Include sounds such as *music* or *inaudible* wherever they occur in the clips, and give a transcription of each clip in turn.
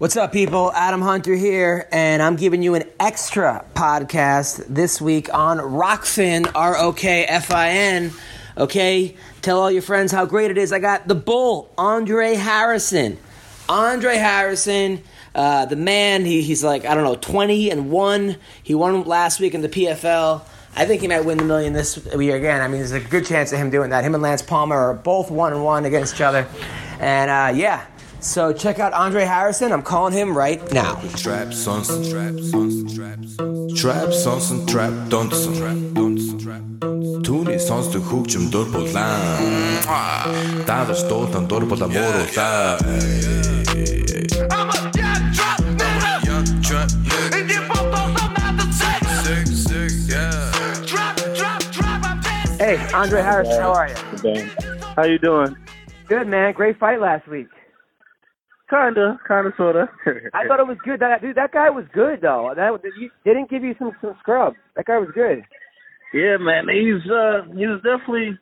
What's up, people? Adam Hunter here, and I'm giving you an extra podcast this week on Rokfin, R O K F I N. Okay, tell all your friends how great it is. I got the bull, Andre Harrison. Andre Harrison, uh, the man, he, he's like, I don't know, 20 and 1. He won last week in the PFL. I think he might win the million this year again. I mean, there's a good chance of him doing that. Him and Lance Palmer are both 1 and 1 against each other. And uh, yeah, so check out Andre Harrison. I'm calling him right now. Trap sons, trap sons, trap sons, trap sons, trap dansen, trap dansen, trap dansen. Түүний сонсдог хөгжим дур булаан. Даадar стуулан дур була мууруулаа. I'm a young trap nigga. Young trap And you both don't know not to take sick, sick, yeah. Trap, trap, trap, I'm pissed. Hey, Andre Harrison, how are you? Bang. How you doing? Good, man. Great fight last week. Kinda, kinda, sorta. *laughs* I thought it was good. That dude, that guy was good though. That you, they didn't give you some some scrub. That guy was good. yeah, man. He's uh, he's definitely.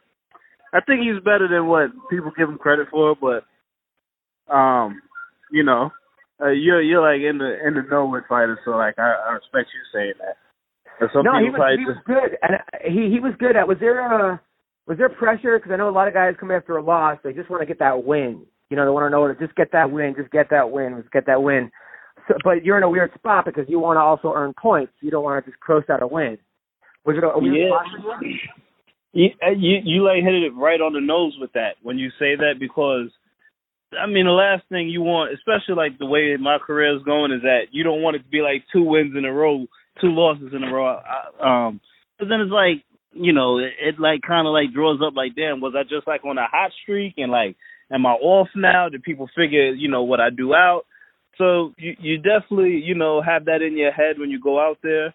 I think he's better than what people give him credit for, but um, you know, uh, you're you're like in the in the know with fighters, so like I, I respect you saying that. Some no, he was, he was just good, and uh, he he was good. At was there a was there pressure? Because I know a lot of guys come after a loss. They just want to get that win. You know, they want to know to just get that win, just get that win, just get that win. So, but you're in a weird spot because you want to also earn points. You don't want to just coast out a win. Was it a, weird Yeah. for you? You, uh, you you like hit it right on the nose with that when you say that because I mean the last thing you want, especially like the way my career is going, is that you don't want it to be like two wins in a row, two losses in a row. Um, but then it's like you know it, it like kind of like draws up like damn, was I just like on a hot streak and like am I off now? Did people figure you know what I do out? So you you definitely you know have that in your head when you go out there,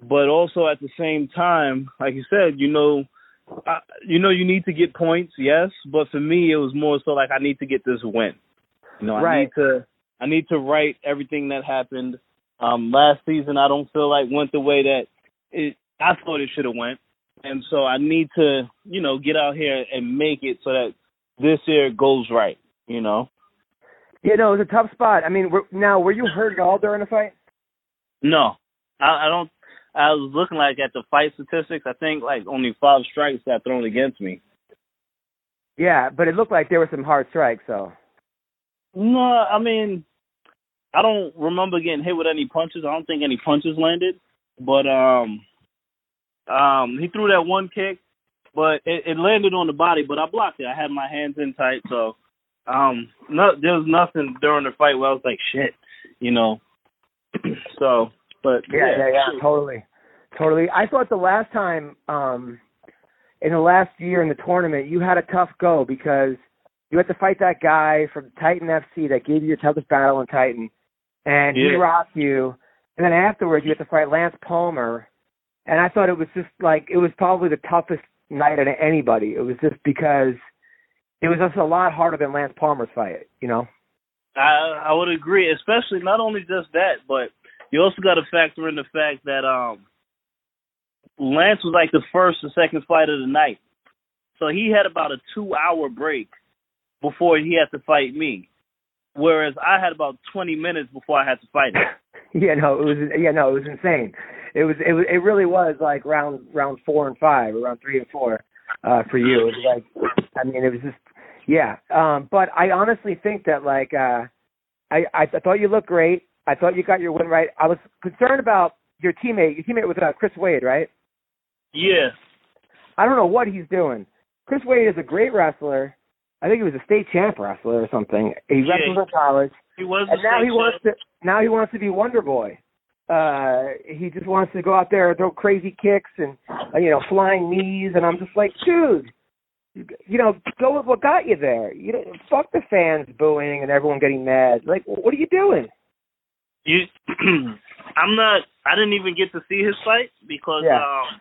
but also at the same time, like you said, you know I, you know, you need to get points, yes, but for me, it was more so like I need to get this win. You know, I Right. need to, I need to write everything that happened um last season. I don't feel like went the way that it I thought it should have went, and so I need to, you know, get out here and make it so that this year goes right. You know, Yeah, no, it was a tough spot. I mean, were, now were you hurt at all during the fight? no, I, I don't. I was looking like at the fight statistics. I think like only five strikes got thrown against me. Yeah, but it looked like there were some hard strikes. So No, I mean, I don't remember getting hit with any punches. I don't think any punches landed, but um, um, he threw that one kick, but it, it landed on the body. But I blocked it. I had my hands in tight, so um, no, there was nothing during the fight where I was like, shit, you know. *clears throat* so, but yeah, yeah, yeah, shoot. totally, totally. I thought the last time, um, in the last year in the tournament, you had a tough go because you had to fight that guy from Titan FC that gave you your toughest battle in Titan, and he Yeah. rocked you. And then afterwards, you had to fight Lance Palmer, and I thought it was just like it was probably the toughest night of anybody. It was just because it was just a lot harder than Lance Palmer's fight. You know. I I would agree, especially not only just that, but you also got to factor in the fact that um Lance was like the first or second fight of the night, so he had about a two hour break before he had to fight me, whereas I had about twenty minutes before I had to fight him. *laughs* Yeah, no, it was yeah, no, it was insane. It was it was it really was like round round four and five, or round three and four, uh, for you. It was like I mean, it was just yeah. Um, but I honestly think that like uh, I I thought you looked great. I thought you got your win right. I was concerned about your teammate. Your teammate was uh, Chris Wade, right? Yeah, I don't know what he's doing. Chris Wade is a great wrestler. I think he was a state champ wrestler or something. He Yeah. wrestled in college. he was. and now he wants to now he wants to be Wonder Boy. Uh he just wants to go out there and throw crazy kicks and uh, you know flying knees and I'm just like, dude, you know, go with what got you there. You know, fuck the fans booing and everyone getting mad. Like, what are you doing? You, *clears throat* I'm not. I didn't even get to see his fight because, Yeah. um,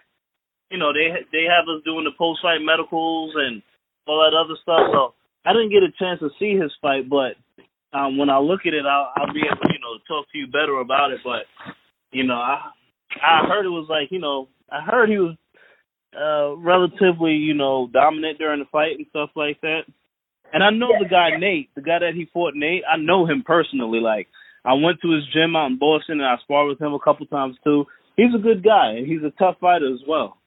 you know, they they have us doing the post fight medicals and all that other stuff. So I didn't get a chance to see his fight, but um, when I look at it, I'll, I'll be able, to, you know, talk to you better about it. But you know, I I heard it was like, you know, I heard he was uh relatively, you know, dominant during the fight and stuff like that. And I know the guy Nate, the guy that he fought Nate, I know him personally. Like I went to his gym out in Boston and I sparred with him a couple times too. He's a good guy and he's a tough fighter as well.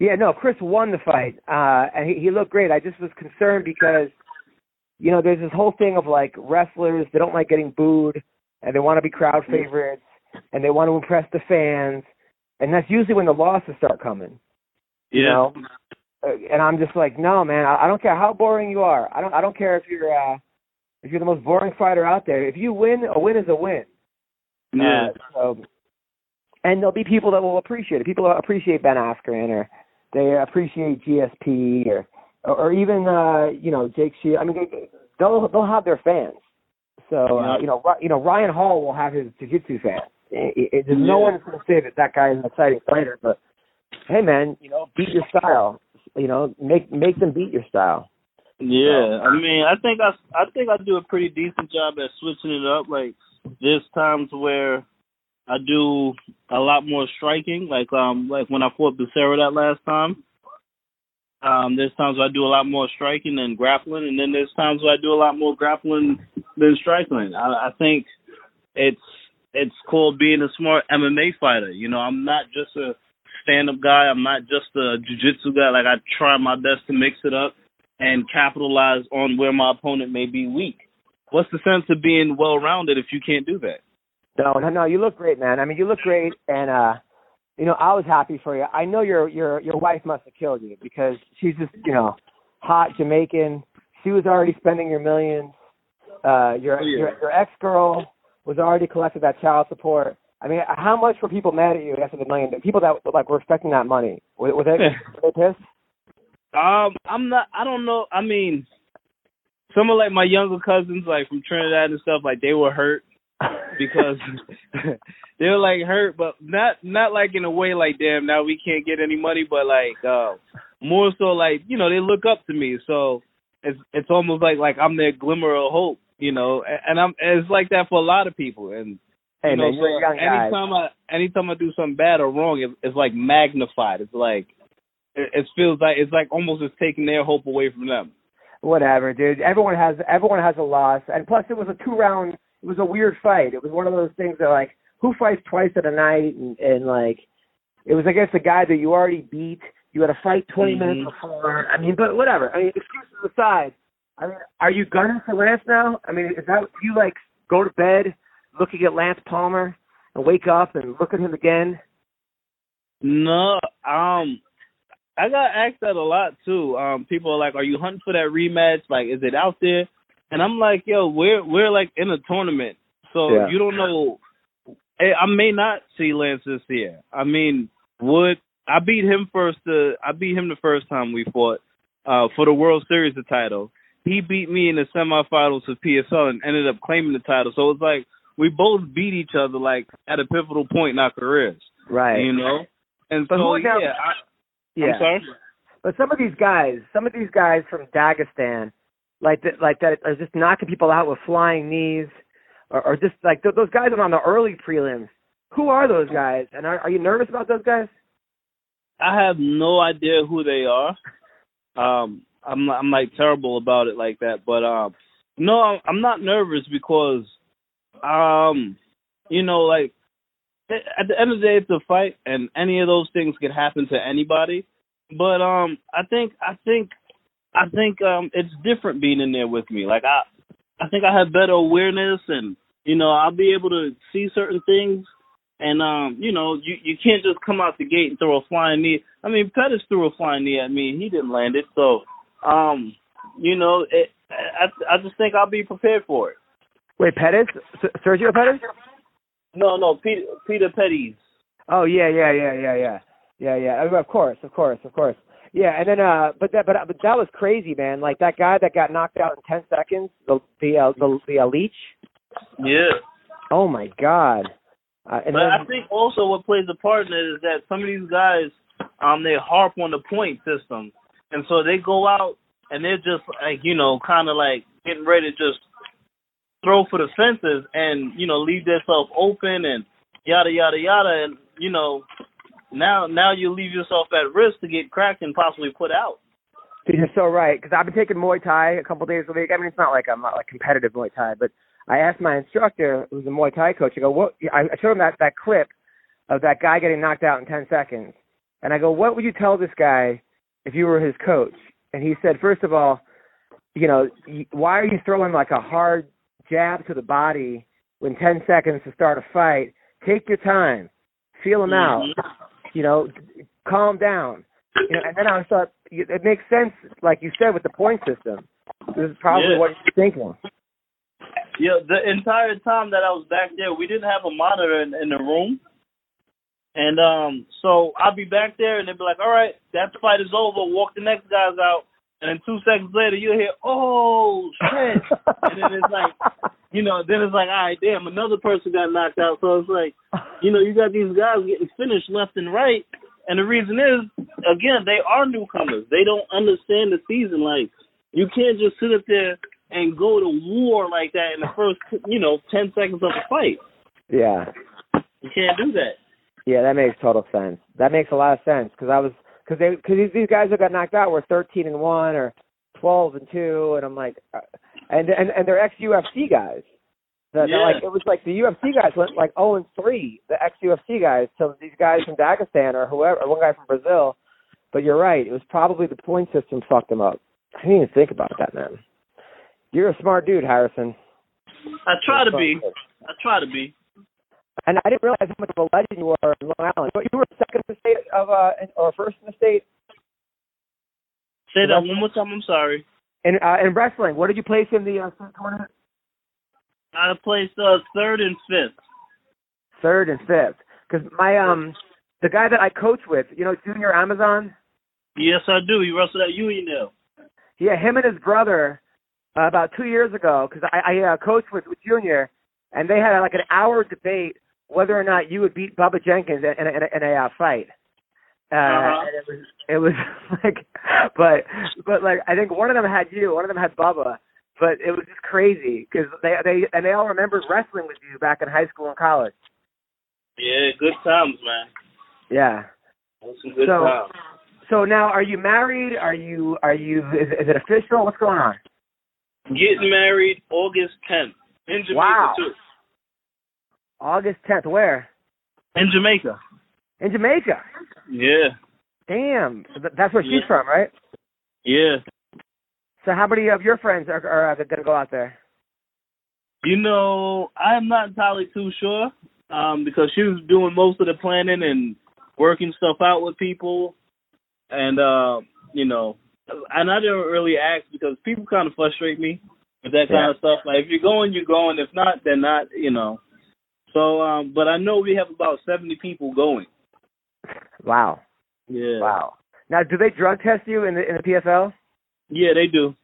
Yeah, no, Chris won the fight, uh, and he, he looked great. I just was concerned because, you know, there's this whole thing of like wrestlers they don't like getting booed, and they want to be crowd favorites, and they want to impress the fans, and that's usually when the losses start coming. You know, Uh, and I'm just like, no, man, I, I don't care how boring you are. I don't, I don't care if you're, uh, if you're the most boring fighter out there. If you win, a win is a win. Yeah. Uh, so, and there'll be people that will appreciate it. People will appreciate Ben Askren or they appreciate GSP or or even uh, you know Jake Shield. I mean, they, they'll they'll have their fans. So uh, you know, you know Ryan Hall will have his jiu-jitsu fans. It, it, no Yeah. one going to say that that guy is an exciting fighter, but hey, man, you know, beat your style. You know, make make them beat your style. Yeah, I mean, I think I, I think I do a pretty decent job at switching it up. Like, there's times where I do a lot more striking, like um, like when I fought Becerra that last time. Um, there's times where I do a lot more striking than grappling, and then there's times where I do a lot more grappling than striking. I, I think it's it's called being a smart MMA fighter. You know, I'm not just a stand up guy. I'm not just a jiu-jitsu guy. Like I try my best to mix it up and capitalize on where my opponent may be weak. What's the sense of being well rounded if you can't do that? No, no, no. You look great, man. I mean, you look great, and uh, you know, I was happy for you. I know your your your wife must have killed you because she's just you know hot Jamaican. She was already spending your millions. Uh, your Oh, yeah. your, your ex girl was already collecting that child support. I mean, how much were people mad at you after the million? People that like were expecting that money were, were they *laughs* were they pissed? Um, I'm not. I don't know. I mean, some of like my younger cousins, like from Trinidad and stuff, like they were hurt because *laughs* they were like hurt, but not not like in a way like damn now we can't get any money, but like uh more so like you know they look up to me, so it's it's almost like like I'm their glimmer of hope, you know, and, and I'm it's like that for a lot of people, and Hey you know, man, you're a so young guy. anytime I anytime I do something bad or wrong, it, it's like magnified. It's like it, it feels like it's like almost it's taking their hope away from them. Whatever, dude. Everyone has everyone has a loss, and plus it was a two round. It was a weird fight. It was one of those things that like who fights twice in a night, and, and like it was against a guy that you already beat. You had a fight 20 Mhm. minutes before. I mean, but whatever. I mean, excuses aside. I mean, are you gunning for Lance now? I mean, is that do you like go to bed looking at Lance Palmer and wake up and look at him again? No, um, I got asked that a lot too. Um, people are like, "Are you hunting for that rematch? Like, is it out there?" And I'm like, "Yo, we're we're like in a tournament, so Yeah. you don't know. I I may not see Lance this year. I mean, would I beat him first? Uh, I beat him the first time we fought uh, for the World Series the title. He beat me in the semifinals of PFL and ended up claiming the title. So it's like we both beat each other like at a pivotal point in our careers, Right. you know. And But so yeah, I, yeah. I'm sorry. But some of these guys, some of these guys from Dagestan, like that, like that, are just knocking people out with flying knees, or, or just like th- those guys are on the early prelims. Who are those guys? And are, are you nervous about those guys? I have no idea who they are. Um, I'm I'm like terrible about it like that, but um, no, I'm- not nervous because, um, you know, like at the end of the day, it's a fight, and any of those things could happen to anybody. But um, I think I think I think um, it's different being in there with me. Like I, I think I have better awareness, and you know, I'll be able to see certain things. And um, you know, you you can't just come out the gate and throw a flying knee. I mean, Pettis threw a flying knee at me, and he didn't land it. So, um, you know, it, I I just think I'll be prepared for it. Wait, Pettis, S- Sergio Pettis? No, no, Peter Peter Pettis. Oh yeah, yeah, yeah, yeah, yeah, yeah, yeah. Of course, of course, of course. Yeah, and then uh, but that but but that was crazy, man. Like that guy that got knocked out in ten seconds, the the uh, the, the uh, leech. Yeah. Oh my god. Uh, and But then, I think also what plays a part in it is that some of these guys, um, they harp on the point system, and so they go out and they're just like you know, kind of like getting ready to just throw for the fences and you know leave themselves open and yada yada yada, and you know, now now you leave yourself at risk to get cracked and possibly put out. You're so right. Because I've been taking Muay Thai a couple days a week. I mean, it's not like I'm not like competitive Muay Thai, but I asked my instructor, who's a Muay Thai coach, I go, what? I I showed him that that clip of that guy getting knocked out in 10 seconds, and I go, what would you tell this guy if you were his coach? And he said, first of all, you know, why are you throwing like a hard jab to the body when 10 seconds to start a fight? Take your time, feel him out, mm-hmm. You know, calm down. You know, and then I thought it makes sense, like you said, with the point system. This is probably Yeah. what you're thinking. Yeah, the entire time that I was back there, we didn't have a monitor in, in the room. And um so I'll be back there and they'll be like, All right, that fight is over, walk the next guys out and then two seconds later you'll hear, Oh shit *laughs* and then it's like you know, then it's like, all right, damn, another person got knocked out. So it's like, you know, you got these guys getting finished left and right. And the reason is, again, they are newcomers. They don't understand the season. Like, you can't just sit up there and go to war like that in the first, you know, 10 seconds of a fight. yeah. You can't do that. Yeah, that makes total sense. That makes a lot of sense because I was because they because these, these guys who got knocked out were thirteen and one or twelve and two, and I'm like, uh, and and and they're ex UFC guys. The, Yeah. like it was like the UFC guys went like zero and three, the ex UFC guys. So these guys from Dagestan or whoever, or one guy from Brazil. But you're right, it was probably the point system fucked them up. I didn't even think about that, man. You're a smart dude, Harrison. I try to be. I try to be. And I didn't realize how much of a legend you were in Long Island. But you were second in the state of uh or first in the state Say that one more time. I'm sorry. In uh, in wrestling. What did you place in the uh, tournament? I placed uh, third and fifth. Third and fifth. Because my um the guy that I coach with, you know, Junior Amazon. Yes, I do. He wrestled at Union Yeah, him and his brother uh, about two years ago. Because I, I uh, coached with, with Junior, and they had like an hour debate whether or not you would beat Bubba Jenkins in, in, a, in a, in a uh, fight. Uh, Uh-huh. and it was it was *laughs* like, but but like I think one of them had you, one of them had Bubba, but it was just crazy because they they and they all remembered wrestling with you back in high school and college. Yeah, good times, man. Yeah. Some good So- times. So now, are you married? Are you are you? Is, is it official? What's going on? Getting married August 10th in Jamaica Wow. too. August tenth. Where? In Jamaica. In Jamaica. Yeah. Damn. So th- that's where she's from, right? Yeah. So how many of your friends are, are uh, going to go out there? You know, I'm not entirely too sure um, because she was doing most of the planning and working stuff out with people, and uh, you know, and I didn't really ask because people kind of frustrate me with that kind Yeah. of stuff. Like if you're going, you're going. If not, then not. You know. So, um, but I know we have about 70 people going. Wow. Yeah. Wow. Now, do they drug test you in the in the PFL? Yeah, they do.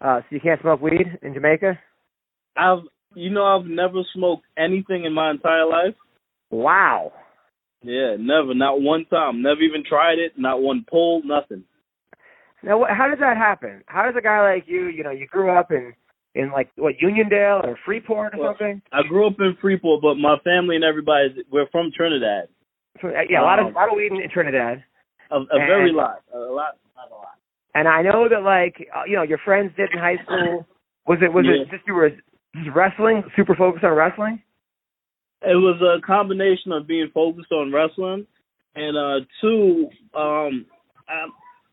Uh, so you can't smoke weed in Jamaica? I've, you know, I've never smoked anything in my entire life. Wow. Yeah, never, not one time. Never even tried it. Not one pull, nothing. Now, what, how does that happen? How does a guy like you, you know, you grew up in in like what Uniondale or Freeport or Well, something? I grew up in Freeport, but my family and everybody, we're from Trinidad. Uh, yeah, a lot of Um, a lot of weed in, in Trinidad. A, a very lot, a lot, not a lot. And I know that like uh, you know your friends did in high school. Was it was it just you were just wrestling, super focused on wrestling? It was a combination of being focused on wrestling, and uh two, um, I,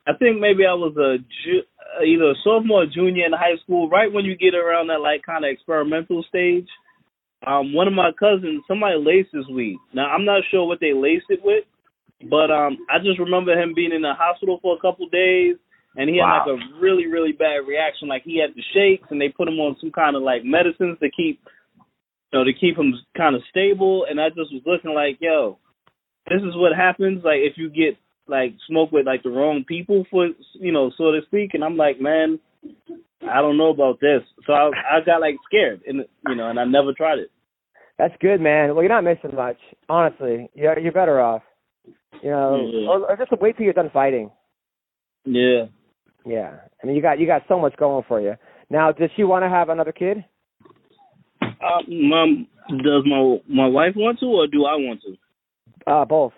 I think maybe I was a ju- either a sophomore or junior in high school. Right when you get around that like kind of experimental stage, um, one of my cousins, somebody laced his weed. Now I'm not sure what they laced it with, but um, I just remember him being in the hospital for a couple days, and he had like a really really bad reaction. Like he had the shakes, and they put him on some kind of like medicines to keep, you know, to keep him kind of stable. And I just was looking like, yo, this is what happens like if you get like smoke with like the wrong people for you know so to speak. And I'm like, man, I don't know about this. So I I got like scared, and you know, and I never tried it. That's good, man. Well, you're not missing much, honestly. You're you're better off. You know, Yeah. or, or just wait till you're done fighting. Yeah. Yeah, I mean you got you got so much going for you. Now, does she want to have another kid? Uh, mom, does my my wife want to, or do I want to? Uh, both.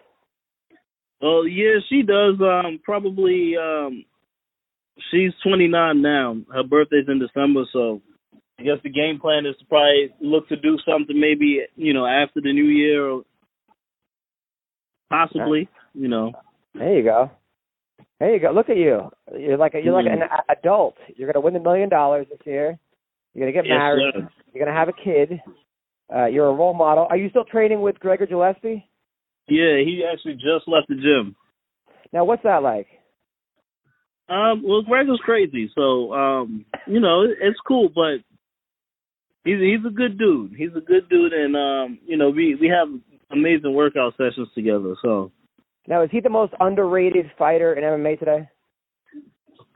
Well, yeah, she does. Um, probably. Um, she's 29 now. Her birthday's in December, so I guess the game plan is to probably look to do something maybe you know after the new year or possibly you know. There you go. There you go. Look at you. You're like a, you're like an adult. You're gonna win the million dollars this year. You're gonna get Yes, married. sir. You're gonna have a kid. Uh, you're a role model. Are you still training with Gregor Gillespie? Yeah, he actually just left the gym. Now, what's that like? Um, well, Greg was crazy, so um, you know it's cool, but he's he's a good dude. He's a good dude, and um, you know we we have amazing workout sessions together. So Now, is he the most underrated fighter in MMA today?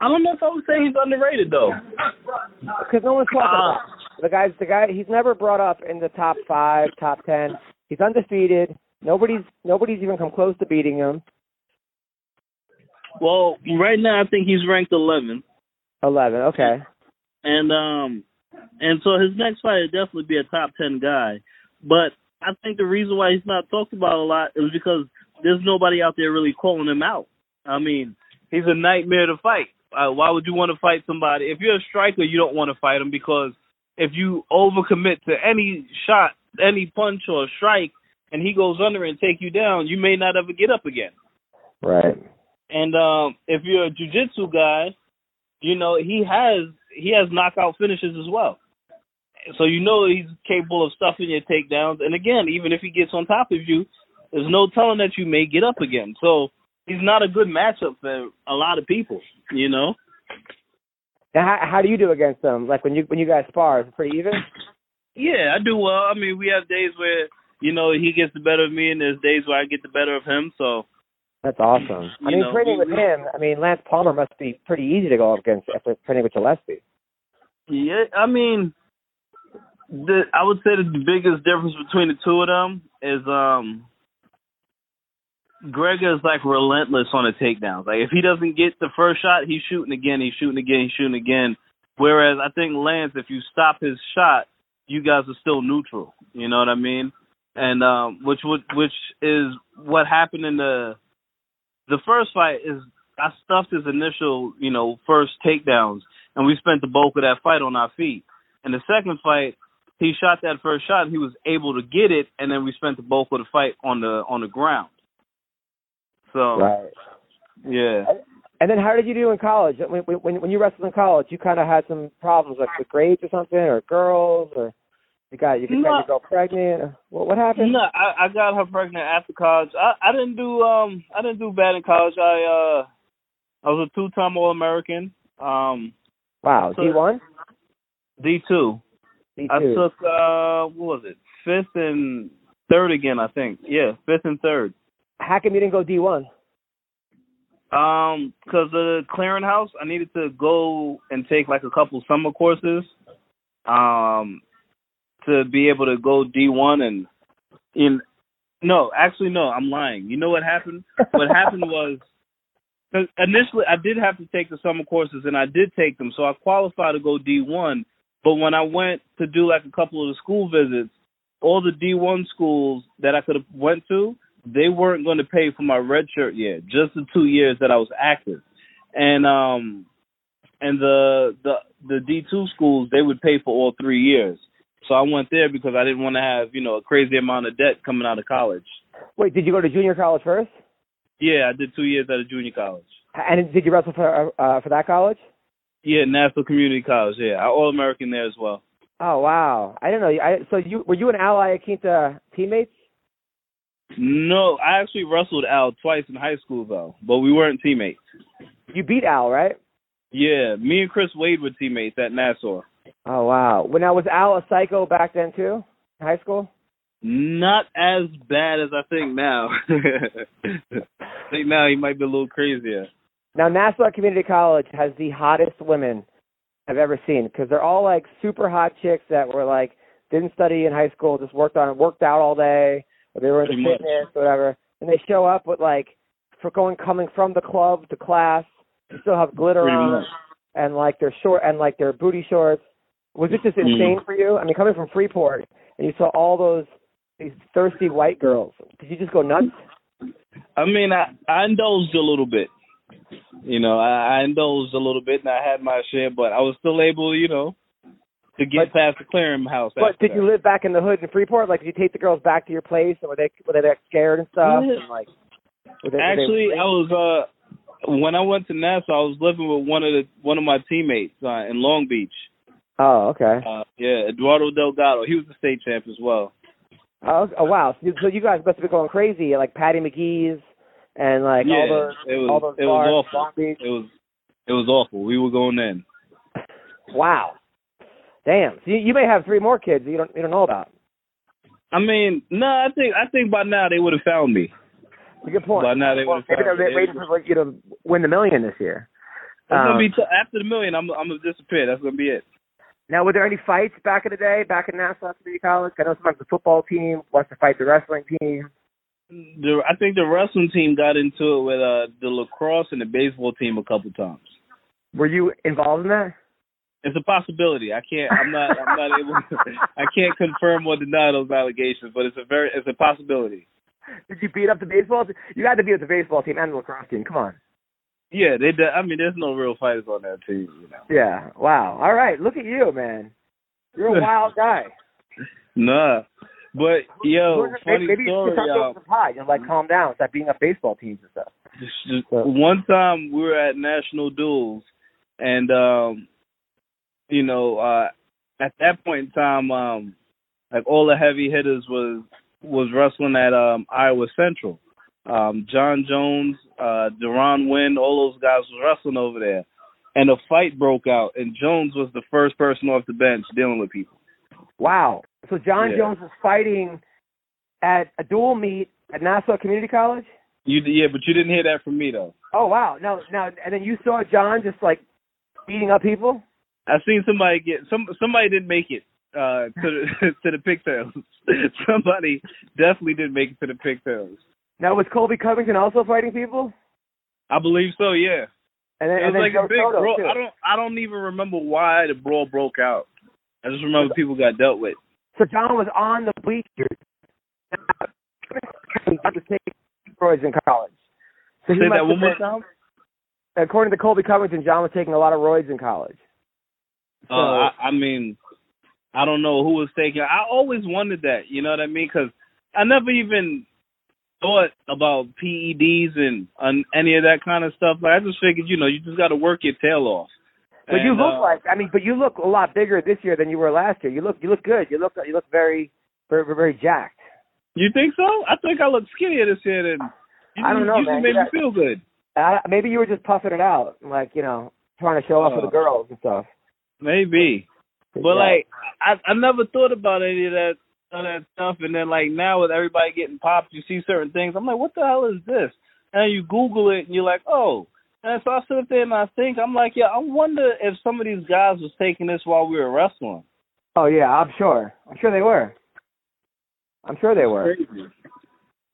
I don't know if I would say he's underrated though. Because no one's talking Uh, about him. the guy's the guy. He's never brought up in the top five, top ten. He's undefeated. Nobody's nobody's even come close to beating him. Well, right now I think he's ranked 11th, Eleven. Okay. and um, and so his next fight would definitely be a top 10 guy. But I think the reason why he's not talked about a lot is because there's nobody out there really calling him out. I mean, he's a nightmare to fight. Uh, why would you want to fight somebody? If you're a striker, you don't want to fight him because if you overcommit to any shot, any punch or strike, and he goes under and take you down, you may not ever get up again. Right. And um, if you're a jujitsu guy, you know he has he has knockout finishes as well. So you know he's capable of stuffing your takedowns. And again, even if he gets on top of you, there's no telling that you may get up again. So he's not a good matchup for a lot of people. You know. Now, how, how do you do against him? Like when you when you guys spar, is it pretty even? Yeah, I do well. I mean, we have days where you know he gets the better of me, and there's days where I get the better of him. So That's awesome. I mean, know, training we- with him. I mean, Lance Palmer must be pretty easy to go up against after training with Gillespie. Yeah, I mean, the I would say that the biggest difference between the two of them is um Gregor is like relentless on the takedowns. Like if he doesn't get the first shot, he's shooting again, he's shooting again, he's shooting again. Whereas I think Lance, if you stop his shot, you guys are still neutral. You know what I mean? And um which would which is what happened in the the first fight is I stuffed his initial, you know, first takedowns and we spent the bulk of that fight on our feet. And the second fight, he shot that first shot, he was able to get it, and then we spent the bulk of the fight on the on the ground. So Right. yeah, And then how did you do in college? When when, when you wrestled in college, you kind of had some problems like with grades or something, or girls, or you got you got No. your girl pregnant. What what happened? no, I, I got her pregnant after college. I I didn't do um I didn't do bad in college. I uh I was a two time All American. Um, Wow, D one, D two. I took uh what was it fifth and third again I think yeah fifth and third. How come you didn't go D one? Um, because the clearinghouse, I needed to go and take like a couple summer courses, um, to be able to go D one and in. No, actually, no, I'm lying. You know what happened? What happened *laughs* was, 'cause initially I did have to take the summer courses, and I did take them, so I qualified to go D one. But when I went to do like a couple of the school visits, all the D one schools that I could have went to, they weren't going to pay for my red shirt year, just the two years that I was active, and um, and the the the D two schools they would pay for all three years. So I went there because I didn't want to have you know a crazy amount of debt coming out of college. Wait, did you go to junior college first? Yeah, I did two years at a junior college. And did you wrestle for uh, for that college? Yeah, Nassau Community College. Yeah, I All American there as well. Oh wow, I didn't know. I, so you were you and Ally Akinta teammates? No, I actually wrestled Al twice in high school though, but we weren't teammates. You beat Al, right? Yeah, me and Chris Wade were teammates at Nassau. Oh wow. When I was Al a psycho back then too? High school? Not as bad as I think now. *laughs* I think now he might be a little crazier. Now Nassau Community College has the hottest women I've ever seen because they're all like super hot chicks that were like didn't study in high school, just worked on worked out all day, or they were Pretty much. fitness, whatever. And they show up with like for going coming from the club to class, they still have glitter Pretty on much. and like their short and like their booty shorts. Was it just Mm. insane for you? I mean, coming from Freeport and you saw all those these thirsty white girls, did you just go nuts? I mean, I I indulged a little bit. You know, I, I indulged a little bit, and I had my share, but I was still able, you know, to get past the clearinghouse. But did you live back in the hood in Freeport? Like, did you take the girls back to your place, and were they were they like, scared and stuff? Yeah. And, like, were they, were they- Actually, I was uh when I went to Nassau, I was living with one of the one of my teammates uh, in Long Beach. Oh, okay. Uh, yeah, Eduardo Delgado. He was the state champ as well. Oh, oh wow. So you- so you guys must have been going crazy, like Patty McGee's and like yeah, all those it was all those it bars, was awful. It was it was awful. We were going in. Wow. Damn. So you, you may have three more kids you don't you don't know about. I mean, no, I think I think by now they would have found me. Good point. By now they well, would have maybe found they're me. waiting for you to win the million this year. It's gonna Um, be t- after the million. I'm I'm gonna disappear. That's gonna be it. Now, were there any fights back in the day, back in Nassau Community College? I know sometimes the football team wants to fight the wrestling team. The I think the wrestling team got into it with uh the lacrosse and the baseball team a couple times. Were you involved in that? It's a possibility. I can't. I'm not. I'm not *laughs* able. I can't confirm or deny those allegations, but it's a very. It's a possibility. Did you beat up the baseball? team? You had to beat up the baseball team and the lacrosse team. Come on. Yeah, they. de- I mean, there's no real fighters on that team. You know. Yeah. Wow. All right. Look at you, man. You're a wild *laughs* guy. Nah, but yo, maybe funny maybe you story. y'all. some. You know, like calm down. Stop beating up baseball teams and stuff. Just- one time we were at national duels and um you know uh at that point in time um like all the heavy hitters was was wrestling at um Iowa Central um Jon Jones uh Deron Winn all those guys was wrestling over there and a fight broke out and Jones was the first person off the bench dealing with people Wow. So Jon Yeah. Jones was fighting at a dual meet at Nassau Community College. you yeah but you didn't hear that from me though Oh wow. No, no. And then you saw Jon just like beating up people. I seen somebody get some somebody didn't make it uh to the *laughs* to the pigtails. *laughs* somebody definitely didn't make it to the pigtails. Now was Colby Covington also fighting people? I believe so, yeah. And then, It and was then like Joe a big Soto, brawl. too. I don't I don't even remember why the brawl broke out. I just remember people got dealt with. So Jon was on the bleachers. He got to take steroids in college. So he Say that one more time. According to Colby Covington, Jon was taking a lot of roids in college. So, Uh, I, I mean, I don't know who was taking. I always wondered that. You know what I mean? Because I never even thought about PEDs and on any of that kind of stuff. Like I just figured, you know, you just got to work your tail off. but you look uh, like I mean, but you look a lot bigger this year than you were last year. You look you look good. You look you look very very very jacked. You think so? I think I look skinnier this year than. You I don't know, usually man. made You me feel good. Uh, maybe you were just puffing it out, like you know, trying to show off for Oh. the girls and stuff. Maybe, but Yeah. like I I never thought about any of that of that stuff, and then like now with everybody getting popped, you see certain things. I'm like, what the hell is this? And you Google it, and you're like, oh. And so I sit up there and I think, I'm like, yeah, I wonder if some of these guys was taking this while we were wrestling. Oh yeah, I'm sure. I'm sure they were. I'm sure they were.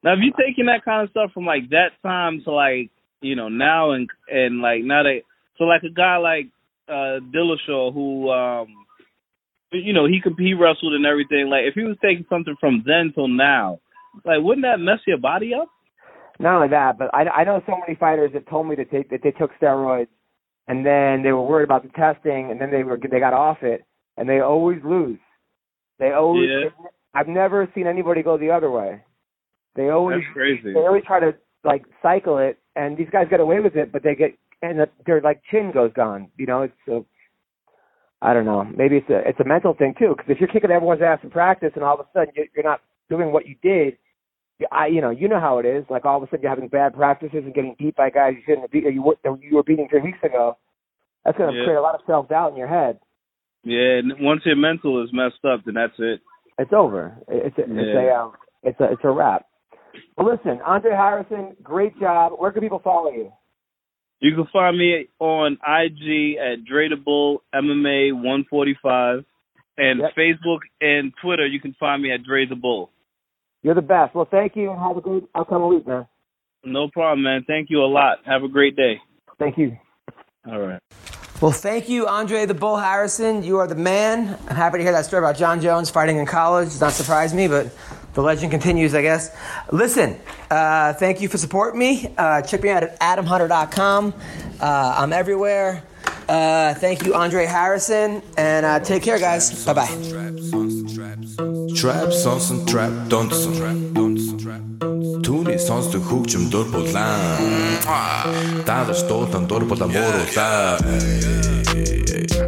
Now, if you're taking that kind of stuff from like that time to like you know now and and like now they so like a guy like uh Dillashaw who um you know he could he wrestled and everything like if he was taking something from then till now like wouldn't that mess your body up? Not only that, but I I know so many fighters that told me that they that they took steroids, and then they were worried about the testing, and then they were they got off it, and they always lose. They always. Yeah. I've never seen anybody go the other way. They always That's crazy. they always try to like cycle it, and these guys get away with it, but they get and the- their like chin goes gone. You know, it's so. I don't know. Maybe it's a it's a mental thing too, because if you're kicking everyone's ass in practice, and all of a sudden you- you're not doing what you did, you- I you know you know how it is. Like all of a sudden you're having bad practices and getting beat by guys you shouldn't. Or you were you were beating three weeks ago. That's going to Yeah. create a lot of self doubt in your head. Yeah, and once your mental is messed up, then that's it. It's over. It's a, it's a um, it's a it's a wrap. Well, listen, Andre Harrison, great job. Where can people follow you? You can find me on IG at Dreadable MMA 145, and Yep. Facebook and Twitter. You can find me at Dre the Bull. You're the best. Well, thank you, and have a good upcoming week, man. No problem, man. Thank you a lot. Have a great day. Thank you. All right. Well, thank you, Andre the Bull Harrison. You are the man. I'm happy to hear that story about Jon Jones fighting in college. Does not surprise me, but the legend continues, I guess. Listen, uh, thank you for supporting me. Uh, check me out at adamhunter.com. Uh, I'm everywhere. Uh, thank you, Andre Harrison, and uh, take care, guys. Bye bye. Trap сонсон trap донсон Түүний сонсдог хөгжим дур булаан Даадаж дуулан дур булаа мууруулаа I'm